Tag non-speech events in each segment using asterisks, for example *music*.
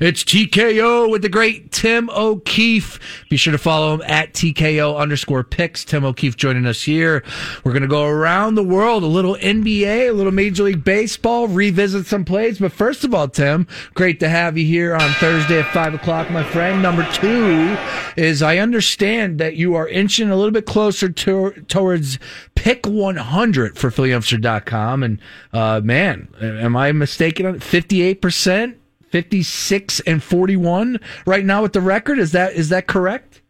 It's TKO with the great Tim O'Keefe. Be sure to follow him at TKO underscore picks. Tim O'Keefe joining us here. We're going to go around the world, a little NBA, a little Major League Baseball, revisit some plays. But first of all, Tim, great to have you here on Thursday at five o'clock, my friend. Number two is I understand that you are inching a little bit closer to, towards pick 100 for PhillyUmpster.com. And, uh, man, am I mistaken on 58%? 56 and 41 right now with the record. Is that is that correct?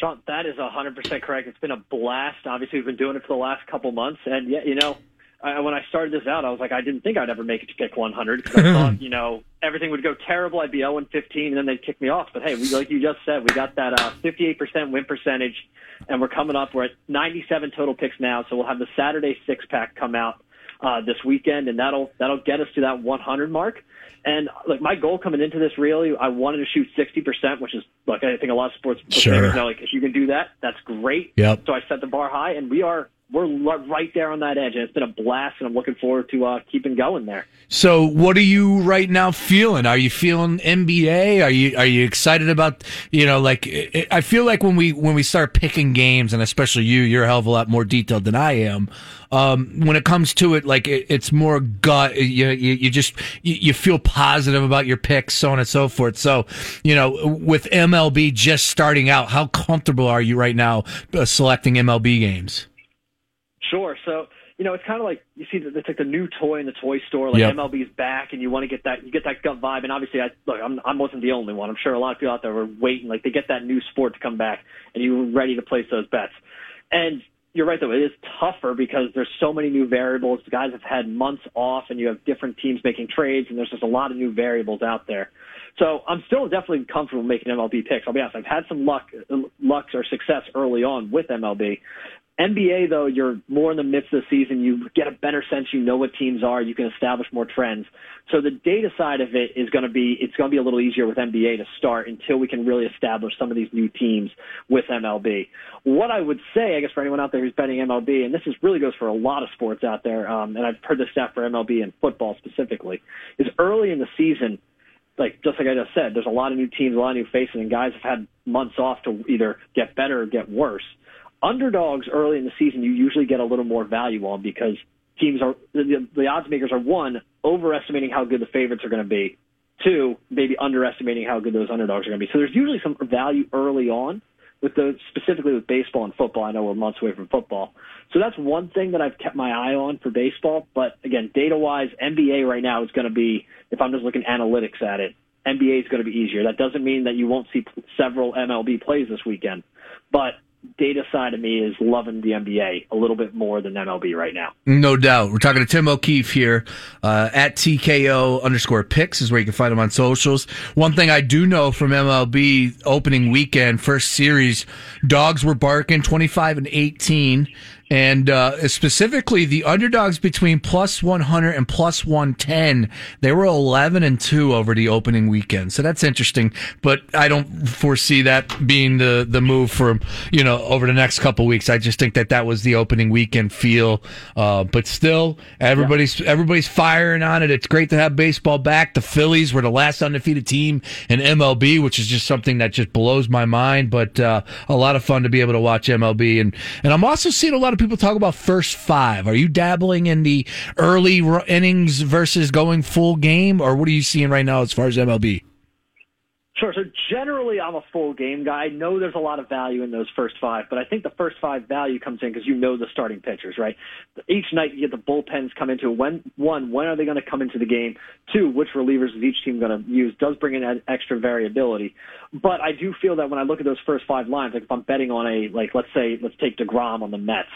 Sean, that is 100% correct. It's been a blast. Obviously, we've been doing it for the last couple months. And, yeah, you know, I, when I started this out, I was like, I didn't think I'd ever make it to pick 100 because I *laughs* thought, you know, everything would go terrible. I'd be 0 and 15, and then they'd kick me off. But hey, we, like you just said, we got that uh, 58% win percentage, and we're coming up. We're at 97 total picks now, so we'll have the Saturday six pack come out uh, this weekend, and that'll that'll get us to that 100 mark. And like my goal coming into this, really, I wanted to shoot 60%, which is like I think a lot of sports sure. know, like if you can do that, that's great. Yep. So I set the bar high, and we are we're right there on that edge, and it's been a blast, and I'm looking forward to uh, keeping going there. So, what are you right now feeling? Are you feeling NBA? Are you are you excited about you know like I feel like when we when we start picking games, and especially you, you're a hell of a lot more detailed than I am. Um, when it comes to it, like it, it's more gut. You, you, you just you, you, feel positive about your picks, so on and so forth. So, you know, with MLB just starting out, how comfortable are you right now uh, selecting MLB games? Sure. So you know, it's kind of like you see it's like the new toy in the toy store. Like yep. MLB's back, and you want to get that you get that gut vibe. And obviously, I look, I'm I wasn't the only one. I'm sure a lot of people out there were waiting, like they get that new sport to come back, and you were ready to place those bets. And you're right though, it is tougher because there's so many new variables. The guys have had months off, and you have different teams making trades, and there's just a lot of new variables out there. So I'm still definitely comfortable making MLB picks. I'll be honest. I've had some luck, luck or success early on with MLB, NBA, though, you're more in the midst of the season. You get a better sense. You know what teams are. You can establish more trends. So the data side of it is going to be, it's going to be a little easier with NBA to start until we can really establish some of these new teams with MLB. What I would say, I guess, for anyone out there who's betting MLB, and this is really goes for a lot of sports out there, um, and I've heard this stat for MLB and football specifically, is early in the season, like just like I just said, there's a lot of new teams, a lot of new faces, and guys have had months off to either get better or get worse underdogs early in the season you usually get a little more value on because teams are the, the odds makers are one overestimating how good the favorites are going to be, two maybe underestimating how good those underdogs are going to be. So there's usually some value early on with those specifically with baseball and football. I know we're months away from football, so that's one thing that I've kept my eye on for baseball. But again, data wise, NBA right now is going to be if I'm just looking analytics at it. NBA is going to be easier. That doesn't mean that you won't see several MLB plays this weekend, but data side of me is loving the NBA a little bit more than MLB right now. No doubt. We're talking to Tim O'Keefe here uh, at TKO underscore picks is where you can find him on socials. One thing I do know from MLB opening weekend, first series, dogs were barking 25 and 18 and uh, specifically the underdogs between plus 100 and plus 110 they were 11 and 2 over the opening weekend. So that's interesting. But i don't foresee that being the the move for you know over the next couple weeks. I just think that that was the opening weekend feel. Uh, but still everybody's yeah. everybody's firing on it. It's great to have baseball back. The phillies were the last undefeated team in mlb which is just something that just blows my mind. But uh, a lot of fun to be able to watch mlb and and i'm also seeing a lot of people talk about first five. Are you dabbling in the early innings versus going full game, or what are you seeing right now as far as MLB? Sure. So generally, I'm a full game guy. I know there's a lot of value in those first five, but I think the first five value comes in because you know the starting pitchers, right? Each night you get the bullpens come into when one, when are they going to come into the game? Two, which relievers is each team going to use? Does bring in extra variability, but I do feel that when I look at those first five lines, like if I'm betting on a like let's say let's take deGrom on the Mets,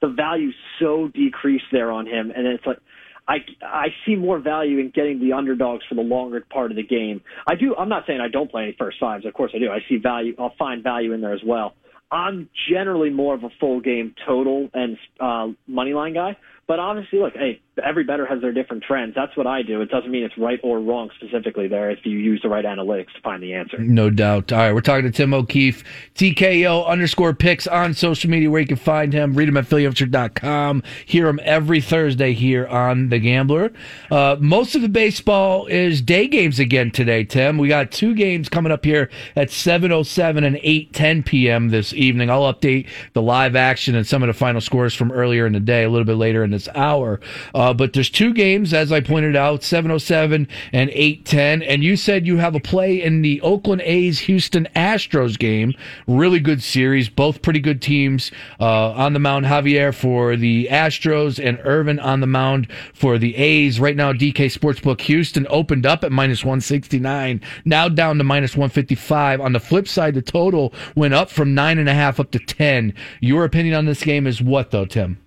the value's so decreased there on him, and it's like I I see more value in getting the underdogs for the longer part of the game. I do. I'm not saying I don't play any first fives. Of course I do. I see value. I'll find value in there as well. I'm generally more of a full game total and uh, money line guy, But obviously, look, hey, every better has their different trends. That's what I do. It doesn't mean it's right or wrong specifically there if you use the right analytics to find the answer. No doubt. All right, we're talking to Tim O'Keefe, TKO underscore picks on social media where you can find him. Read him at phillyupshire.com. Hear him every Thursday here on The Gambler. Uh, most of the baseball is day games again today, Tim. We got two games coming up here at 7.07 and 8.10 p.m. this evening. I'll update the live action and some of the final scores from earlier in the day a little bit later in this hour. Uh, but there's two games, as I pointed out, 707 and 810. And you said you have a play in the Oakland A's Houston Astros game. Really good series, both pretty good teams. Uh, on the mound, Javier for the Astros and Irvin on the mound for the A's. Right now, DK Sportsbook Houston opened up at minus 169, now down to minus 155. On the flip side, the total went up from nine and a half up to 10. Your opinion on this game is what, though, Tim?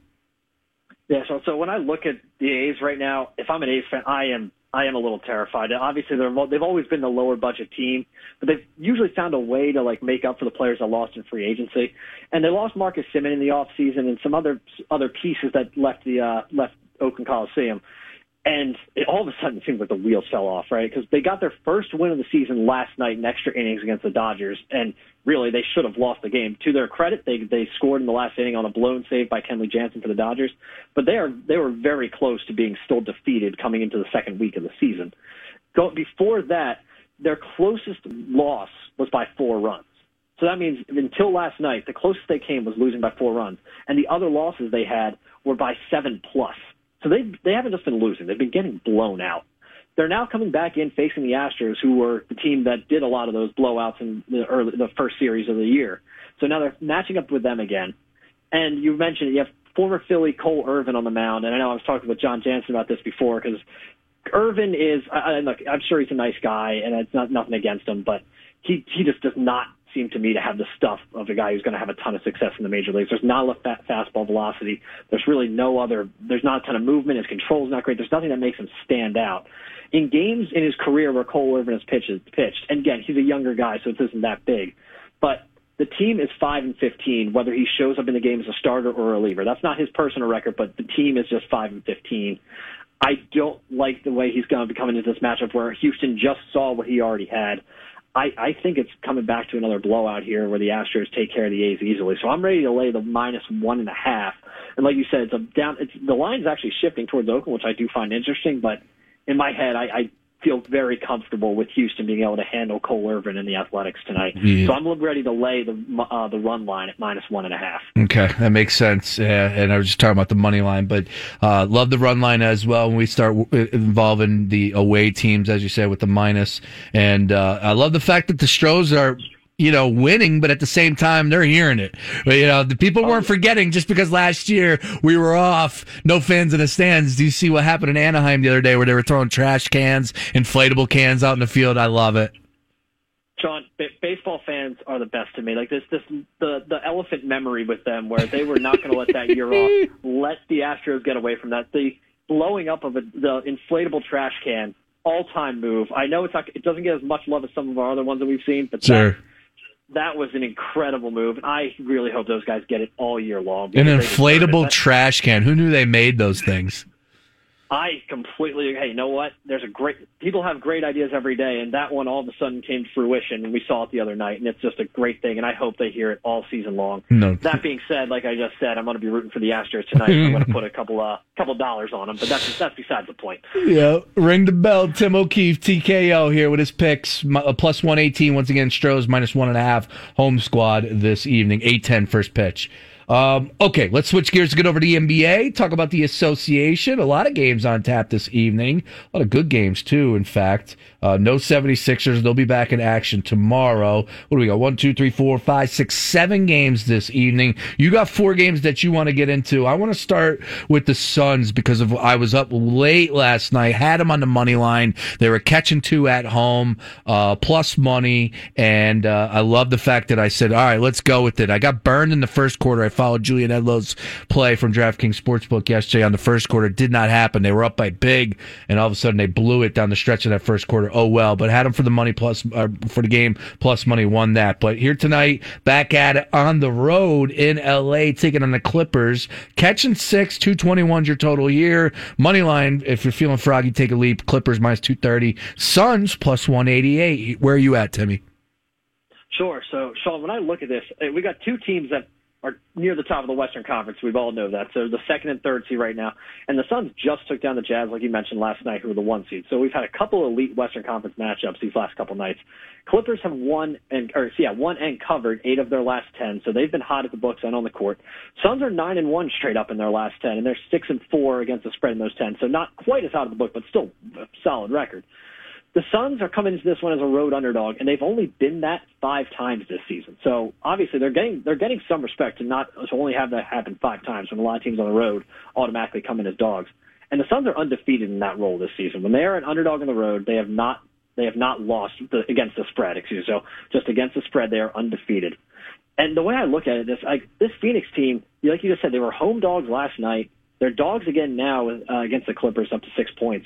Yeah, so so when I look at the A's right now, if I'm an A's fan, I am I am a little terrified. Obviously, they're they've always been the lower budget team, but they've usually found a way to like make up for the players that lost in free agency. And they lost Marcus Semien in the off season and some other other pieces that left the uh, left Oakland Coliseum. And it, all of a sudden, it seems like the wheels fell off, right? Because they got their first win of the season last night in extra innings against the Dodgers, and really they should have lost the game. To their credit, they they scored in the last inning on a blown save by Kenley Jansen for the Dodgers, but they are they were very close to being still defeated coming into the second week of the season. Go, before that, their closest loss was by four runs. So that means until last night, the closest they came was losing by four runs, and the other losses they had were by seven plus. So they they haven't just been losing; they've been getting blown out. They're now coming back in facing the Astros, who were the team that did a lot of those blowouts in the early the first series of the year. So now they're matching up with them again. And you mentioned you have former Philly Cole Irvin on the mound, and I know I was talking with John Jansen about this before because Irvin is. I, look, I'm sure he's a nice guy, and it's not nothing against him, but he he just does not seem to me to have the stuff of a guy who's going to have a ton of success in the major leagues. There's not a fat fastball velocity. There's really no other. There's not a ton of movement. His control's not great. There's nothing that makes him stand out. In games in his career where Cole Irvin has pitched, pitched, and again, he's a younger guy, so it isn't that big. But the team is five and fifteen, whether he shows up in the game as a starter or a reliever. That's not his personal record, but the team is just five and fifteen. I don't like the way he's going to be coming into this matchup where Houston just saw what he already had. I, I think it's coming back to another blowout here where the Astros take care of the A's easily. So I'm ready to lay the minus one and a half. And like you said, it's a down. It's the line's actually shifting towards Oakland, which I do find interesting. But in my head, I, I feel very comfortable with Houston being able to handle Cole Irvin and the Athletics tonight. Yeah. So I'm ready to lay the uh, the run line at minus one and a half. Okay, that makes sense. Yeah, and I was just talking about the money line, but uh, love the run line as well. When we start involving the away teams, as you said, with the minus, and uh, I love the fact that the Stros are you know, winning, but at the same time, they're hearing it. But, you know, the people oh, weren't oh. forgetting just because last year we were off, no fans in the stands. Do you see what happened in Anaheim the other day where they were throwing trash cans, inflatable cans out in the field? I love it. John, b- baseball fans are the best to me. Like this, this the the elephant memory with them, where they were not going to let that year off. *laughs* Let the Astros get away from that. The blowing up of a, the inflatable trash can, all time move. I know it's not, it doesn't get as much love as some of our other ones that we've seen, but sure. that that was an incredible move, and I really hope those guys get it all year long. An inflatable trash can. Who knew they made those things? I completely. Hey, you know what? There's a great. People have great ideas every day, and that one all of a sudden came to fruition, and we saw it the other night, and it's just a great thing, and I hope they hear it all season long. No. That being said, like I just said, I'm going to be rooting for the Astros tonight. I'm going to put a couple uh couple dollars on them, but that's that's besides the point. Yeah, ring the bell. Tim O'Keefe, TKO here with his picks. Uh, plus one eighteen once again. Stros minus one and a half. Home squad this evening. Eight ten first pitch. Um, okay, let's switch gears to get over to the NBA. Talk about the association. A lot of games on tap this evening. A lot of good games, too, in fact. Uh, no 76ers. They'll be back in action tomorrow. What do we got? One, two, three, four, five, six, seven games this evening. You got four games that you want to get into. I want to start with the Suns because of I was up late last night, had them on the money line. They were catching two at home, uh, plus money. And uh, I love the fact that I said, all right, let's go with it. I got burned in the first quarter. I followed Julian Edlow's play from DraftKings Sportsbook yesterday on the first quarter. Did not happen. They were up by big, and all of a sudden they blew it down the stretch of that first quarter. Oh well, but had them for the money plus uh, for the game plus money won that. But here tonight, back at it on the road in LA, taking on the Clippers, catching six, two twenty one's your total here. Money line, if you're feeling froggy, take a leap. Clippers minus two thirty. Suns plus one eighty eight. Where are you at, Timmy? Sure. So, Sean, when I look at this, eh, we got two teams that are near the top of the Western Conference. We all know that. So the second and third seed right now. And the Suns just took down the Jazz, like you mentioned last night, who were the one seed. So we've had a couple of elite Western Conference matchups these last couple nights. Clippers have won and or yeah, won and covered eight of their last ten. So they've been hot at the books and on the court. Suns are nine and one straight up in their last ten, and they're six and four against the spread in those ten. So not quite as out of the book, but still a solid record. The Suns are coming into this one as a road underdog, and they've only been that five times this season. So obviously they're getting they're getting some respect to not to only have that happen five times when a lot of teams on the road automatically come in as dogs. And the Suns are undefeated in that role this season. When they are an underdog on the road, they have not they have not lost the, against the spread. Excuse me. So just against the spread, they are undefeated. And the way I look at it, this I, this Phoenix team, like you just said, they were home dogs last night. They're dogs again now uh, against the Clippers, up to six points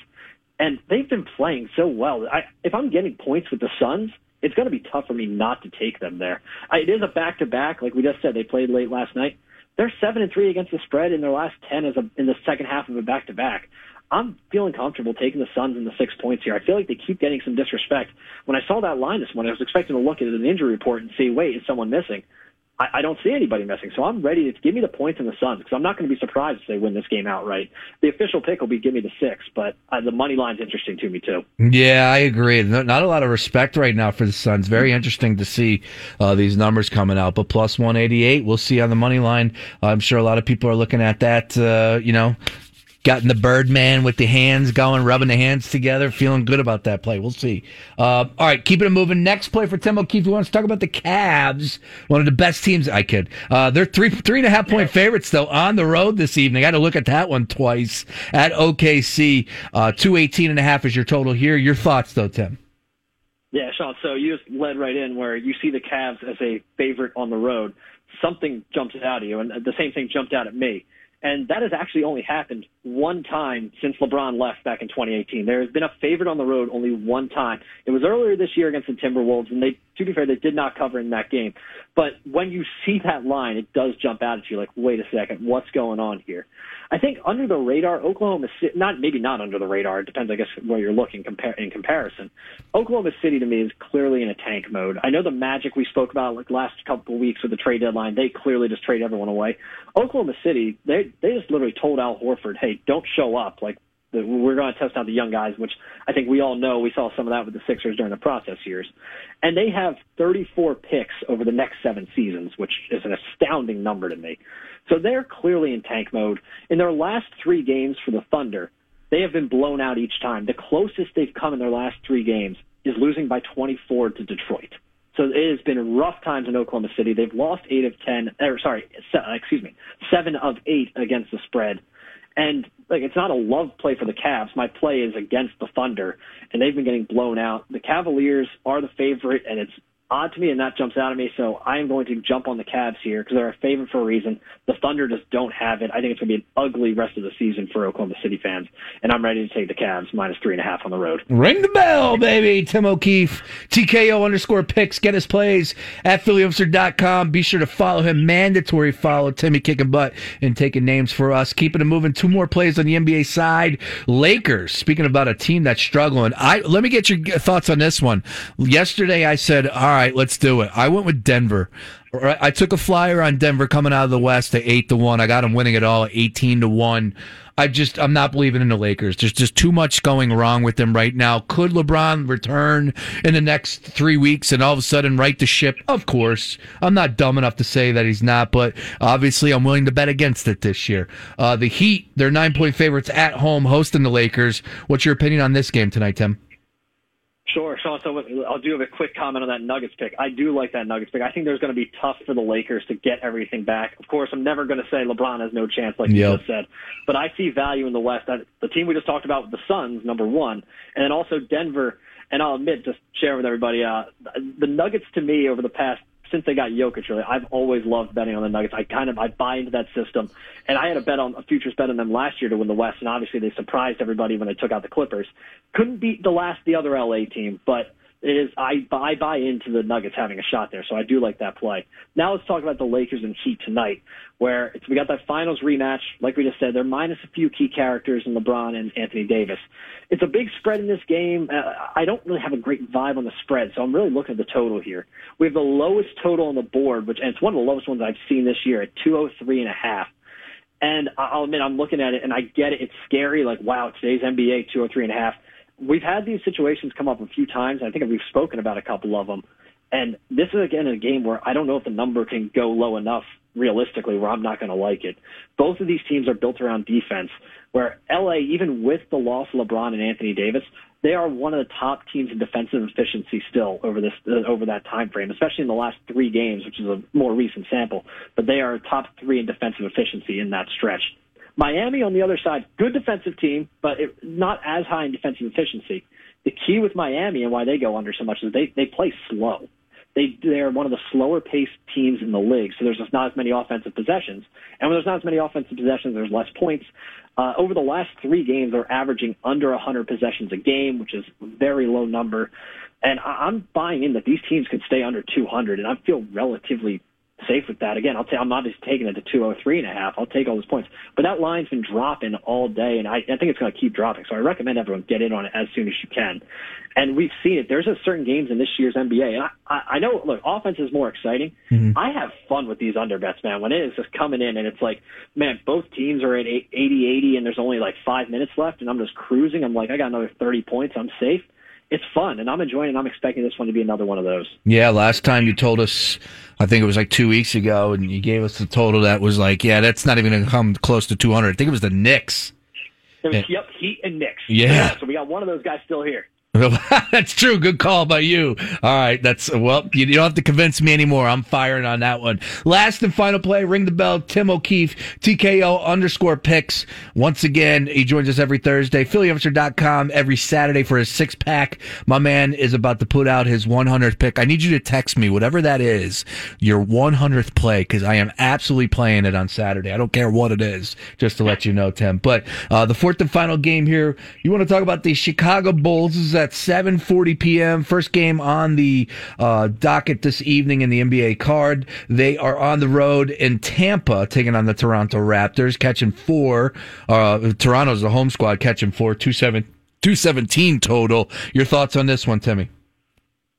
and they've been playing so well. I, if I'm getting points with the Suns, it's going to be tough for me not to take them there. I, it is a back to back, like we just said. They played late last night. They're seven and three against the spread in their last ten as a, in the second half of a back to back. I'm feeling comfortable taking the Suns in the six points here. I feel like they keep getting some disrespect. When I saw that line this morning, I was expecting to look at an injury report and see, wait, is someone missing? I, I don't see anybody missing. So I'm ready to give me the points in the Suns because I'm not going to be surprised if they win this game outright. The official pick will be give me the six, but uh, the money line's interesting to me too. Yeah, I agree. Not a lot of respect right now for the Suns. Very interesting to see uh, these numbers coming out. But plus 188, we'll see on the money line. I'm sure a lot of people are looking at that. Uh, you know, Gotten the Birdman with the hands going, rubbing the hands together, feeling good about that play. We'll see. Uh, all right, keeping it moving. Next play for Tim O'Keefe. We want to talk about the Cavs, one of the best teams. I could. Uh, they're three three and a half point favorites though on the road this evening. I had to look at that one twice at OKC. Uh, two eighteen and a half is your total here. Your thoughts though, Tim? Yeah, Sean. So you just led right in where you see the Cavs as a favorite on the road. Something jumps out at you, and the same thing jumped out at me. And that has actually only happened one time since LeBron left back in 2018. There has been a favorite on the road only one time. It was earlier this year against the Timberwolves, and they, to be fair, they did not cover in that game. But when you see that line, it does jump out at you like, wait a second, what's going on here? I think under the radar, Oklahoma City, not maybe not under the radar. It depends, I guess, where you're looking in comparison. Oklahoma City to me is clearly in a tank mode. I know the Magic we spoke about like last couple of weeks with the trade deadline. They clearly just trade everyone away. Oklahoma City, they they just literally told Al Horford, hey, don't show up. Like we're going to test out the young guys, which I think we all know. We saw some of that with the Sixers during the process years. And they have 34 picks over the next seven seasons, which is an astounding number to me. So they're clearly in tank mode. In their last three games for the Thunder, they have been blown out each time. The closest they've come in their last three games is losing by 24 to Detroit. So it has been rough times in Oklahoma City. They've lost eight of ten, or sorry, uh, excuse me, seven of eight against the spread. And like it's not a love play for the Cavs. My play is against the Thunder, and they've been getting blown out. The Cavaliers are the favorite, and it's odd to me and that jumps out at me. So I am going to jump on the Cavs here because they're a favorite for a reason. The Thunder just don't have it. I think it's going to be an ugly rest of the season for Oklahoma City fans, and I'm ready to take the Cavs minus three and a half on the road. Ring the bell, baby. Tim O'Keefe, TKO underscore picks. Get his plays at PhillyOfficer.com. Be sure to follow him. Mandatory follow Timmy kicking butt and taking names for us. Keeping it moving. Two more plays on the NBA side. Lakers. Speaking about a team that's struggling, I let me get your thoughts on this one. Yesterday, I said, all right right, let's do it. I went with Denver. I took a flyer on Denver coming out of the West to eight to one. I got them winning it all, eighteen to one. I just I'm not believing in the Lakers. There's just too much going wrong with them right now. Could LeBron return in the next three weeks and all of a sudden right the ship? Of course, I'm not dumb enough to say that he's not, but obviously I'm willing to bet against it this year. Uh, the Heat, they're nine point favorites at home, hosting the Lakers. What's your opinion on this game tonight, Tim? Sure, Sean. So I'll do have a quick comment on that Nuggets pick. I do like that Nuggets pick. I think there's going to be tough for the Lakers to get everything back. Of course, I'm never going to say LeBron has no chance, like yep. you just said, but I see value in the West. The team we just talked about, the Suns, number one, and then also Denver. And I'll admit, just share with everybody, uh, the Nuggets to me over the past since they got Jokic. Really, I've always loved betting on the Nuggets. I kind of I buy into that system, and I had a bet on a futures bet on them last year to win the West, and obviously they surprised everybody when they took out the Clippers. Couldn't beat the last the other LA team, but is I, I buy into the Nuggets having a shot there, so I do like that play. Now let's talk about the Lakers and Heat tonight, where it's, we got that finals rematch. Like we just said, they're minus a few key characters in LeBron and Anthony Davis. It's a big spread in this game. Uh, I don't really have a great vibe on the spread, so I'm really looking at the total here. We have the lowest total on the board, which and it's one of the lowest ones I've seen this year at 203 and a half. And I'll admit, I'm looking at it and I get it. It's scary. Like, wow, today's NBA 203 and a half we've had these situations come up a few times. and I think we've spoken about a couple of them. And this is again a game where I don't know if the number can go low enough realistically where I'm not going to like it. Both of these teams are built around defense where LA, even with the loss of LeBron and Anthony Davis, they are one of the top teams in defensive efficiency still over this, uh, over that time frame, especially in the last three games, which is a more recent sample, but they are top three in defensive efficiency in that stretch. Miami on the other side, good defensive team, but it, not as high in defensive efficiency. The key with Miami and why they go under so much is they they play slow. They they're one of the slower paced teams in the league, so there's just not as many offensive possessions. And when there's not as many offensive possessions, there's less points. Uh, over the last three games, they're averaging under 100 possessions a game, which is a very low number. And I'm buying in that these teams can stay under 200, and I feel relatively safe with that. Again, I'll say I'm not just taking it to 203 and a half. I'll take all those points. But that line's been dropping all day, and I, I think it's going to keep dropping. So I recommend everyone get in on it as soon as you can. And we've seen it. There's a certain games in this year's NBA, and I, I know, look, offense is more exciting. Mm-hmm. I have fun with these under bets, man. When it is just coming in and it's like, man, both teams are at 80 80, and there's only like five minutes left, and I'm just cruising. I'm like, I got another 30 points. I'm safe it's fun, and I'm enjoying it. I'm expecting this one to be another one of those. Yeah, last time you told us, I think it was like two weeks ago, and you gave us the total that was like, yeah, that's not even going to come close to 200. I think it was the Knicks. It was, yep, Heat and Knicks. Yeah. yeah. So we got one of those guys still here. *laughs* that's true. Good call by you. All right. That's well. You, don't have to convince me anymore. I'm firing on that one. Last and final play. Ring the bell. Tim O'Keefe. TKO underscore picks. Once again, he joins us every Thursday. PhillyAmster.com every Saturday for his six pack. My man is about to put out his 100th pick. I need you to text me whatever that is. Your 100th play because I am absolutely playing it on Saturday. I don't care what it is. Just to let you know, Tim. But uh, the fourth and final game here. You want to talk about the Chicago Bulls? At 7:40 p.m. First game on the uh, docket this evening in the NBA card. They are on the road in Tampa, taking on the Toronto Raptors, catching four. Uh, Toronto's the home squad, catching four, two seven, two seventeen total. Your thoughts on this one, Timmy?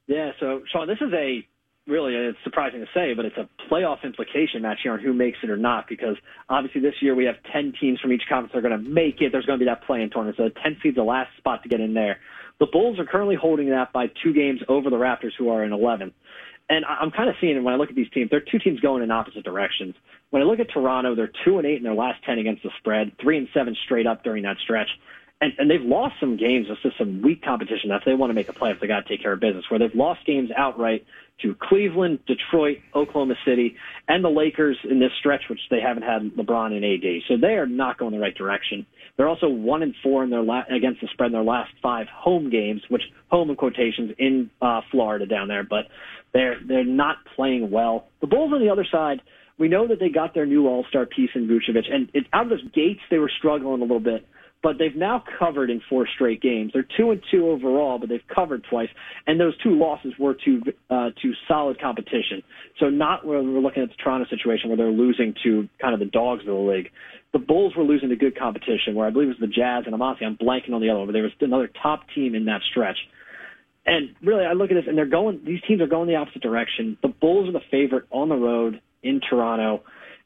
Yeah, so Sean, this is a really it's surprising to say, but it's a playoff implication match here on who makes it or not because obviously this year we have 10 teams from each conference that are going to make it. There's going to be that play-in tournament. So the 10 seed's the last spot to get in there. The Bulls are currently holding that by two games over the Raptors, who are in 11. And I'm kind of seeing it when I look at these teams, they're two teams going in opposite directions. When I look at Toronto, they're two and eight in their last ten against the spread, three and seven straight up during that stretch. And, and they've lost some games. It's just some weak competition. If they want to make the playoffs, they got to take care of business. Where they've lost games outright to Cleveland, Detroit, Oklahoma City, and the Lakers in this stretch, which they haven't had LeBron and AD. So they are not going the right direction. They're also one and four in their la- against the spread in their last five home games, which home in quotations in uh, Florida down there, but they're they're not playing well. The Bulls on the other side, we know that they got their new All Star piece in Vucevic, and it, out of the gates they were struggling a little bit but they've now covered in four straight games. They're two and two overall, but they've covered twice, and those two losses were to uh, to solid competition. So not where we're looking at the Toronto situation where they're losing to kind of the dogs of the league. The Bulls were losing to good competition, where I believe it was the Jazz, and I'm honestly I'm blanking on the other one, but there was another top team in that stretch. And really, I look at this, and they're going. These teams are going the opposite direction. The Bulls are the favorite on the road in Toronto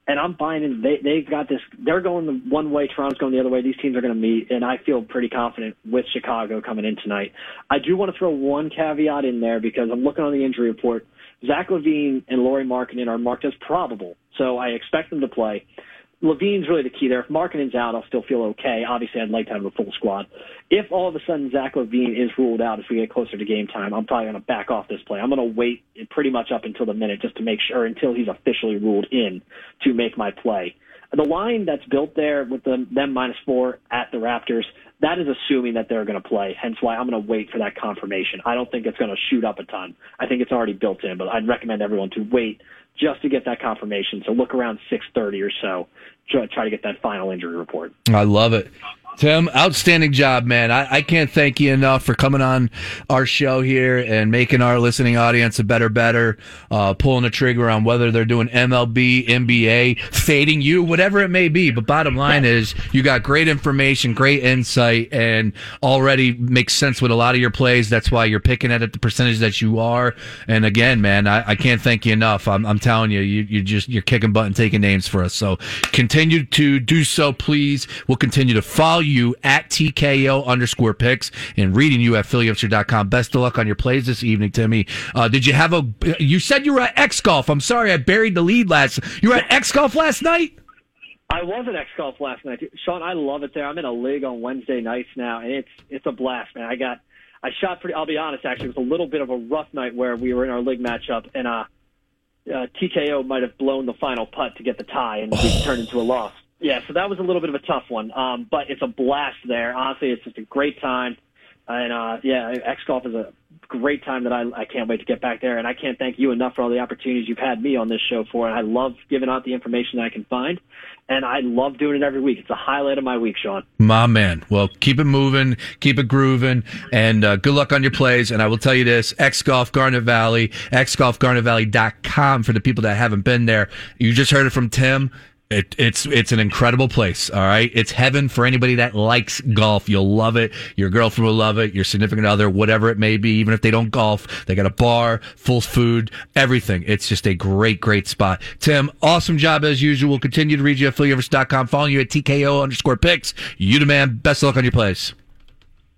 and I'm buying in. They they've got this. They're going the one way. Toronto's going the other way. These teams are going to meet, and I feel pretty confident with Chicago coming in tonight. I do want to throw one caveat in there because I'm looking on the injury report. Zach LaVine and Lauri Markkanen are marked as probable, so I expect them to play. LaVine's really the key there. If Markkanen's out, I'll still feel okay. Obviously, I'd like to have a full squad. If all of a sudden Zach LaVine is ruled out if we get closer to game time, I'm probably going to back off this play. I'm going to wait pretty much up until the minute just to make sure until he's officially ruled in to make my play. The line that's built there with the, them minus four at the Raptors, that is assuming that they're going to play. Hence why I'm going to wait for that confirmation. I don't think it's going to shoot up a ton. I think it's already built in, but I'd recommend everyone to wait just to get that confirmation. So look around 6:30 or so, try to get that final injury report. I love it. Tim, outstanding job, man. I, I, can't thank you enough for coming on our show here and making our listening audience a better, better, uh, pulling the trigger on whether they're doing MLB, NBA, fading you, whatever it may be. But bottom line is you got great information, great insight, and already makes sense with a lot of your plays. That's why you're picking at it the percentage that you are. And again, man, I, I can't thank you enough. I'm, I'm telling you, you, you just, you're kicking butt and taking names for us. So continue to do so, please. We'll continue to follow at TKO underscore picks and reading you at PhillyHipster.com. Best of luck on your plays this evening, Timmy. Uh, did you have a, you said you were at X Golf. I'm sorry, I buried the lead last, you were at X Golf last night? I was at X Golf last night. Sean, I love it there. I'm in a league on Wednesday nights now, and it's it's a blast, man. I got I shot pretty. I'll be honest, actually, it was a little bit of a rough night where we were in our league matchup, and uh, uh TKO might have blown the final putt to get the tie, and we turned into a loss. Yeah, so that was a little bit of a tough one, um, but it's a blast there. Honestly, it's just a great time, and uh, yeah, X Golf is a great time that I, I can't wait to get back there. And I can't thank you enough for all the opportunities you've had me on this show for. And I love giving out the information that I can find, and I love doing it every week. It's a highlight of my week, Sean. My man. Well, keep it moving, keep it grooving, and uh, good luck on your plays. And I will tell you this: X Golf Garnet Valley, xgolfgarnetvalley.com for the people that haven't been there. You just heard it from Tim it, it's it's an incredible place. All right, it's heaven for anybody that likes golf. You'll love it. Your girlfriend will love it. Your significant other, whatever it may be, even if they don't golf, they got a bar, full food, everything. It's just a great, great spot. Tim, awesome job as usual. We'll continue to read you at PhillyRivers.com. Following you at TKO underscore picks. You the man. Best of luck on your plays.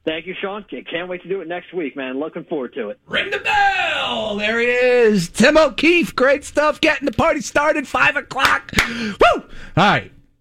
Thank you, Sean. Can't wait to do it next week, man. Looking forward to it. Ring the bell. There he is. Tim O'Keefe. Great stuff. Getting the party started. Five o'clock. Woo! All right.